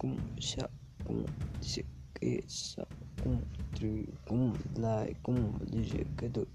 com sha chá, um, se, que, tri um, três, um, lá, um, que do.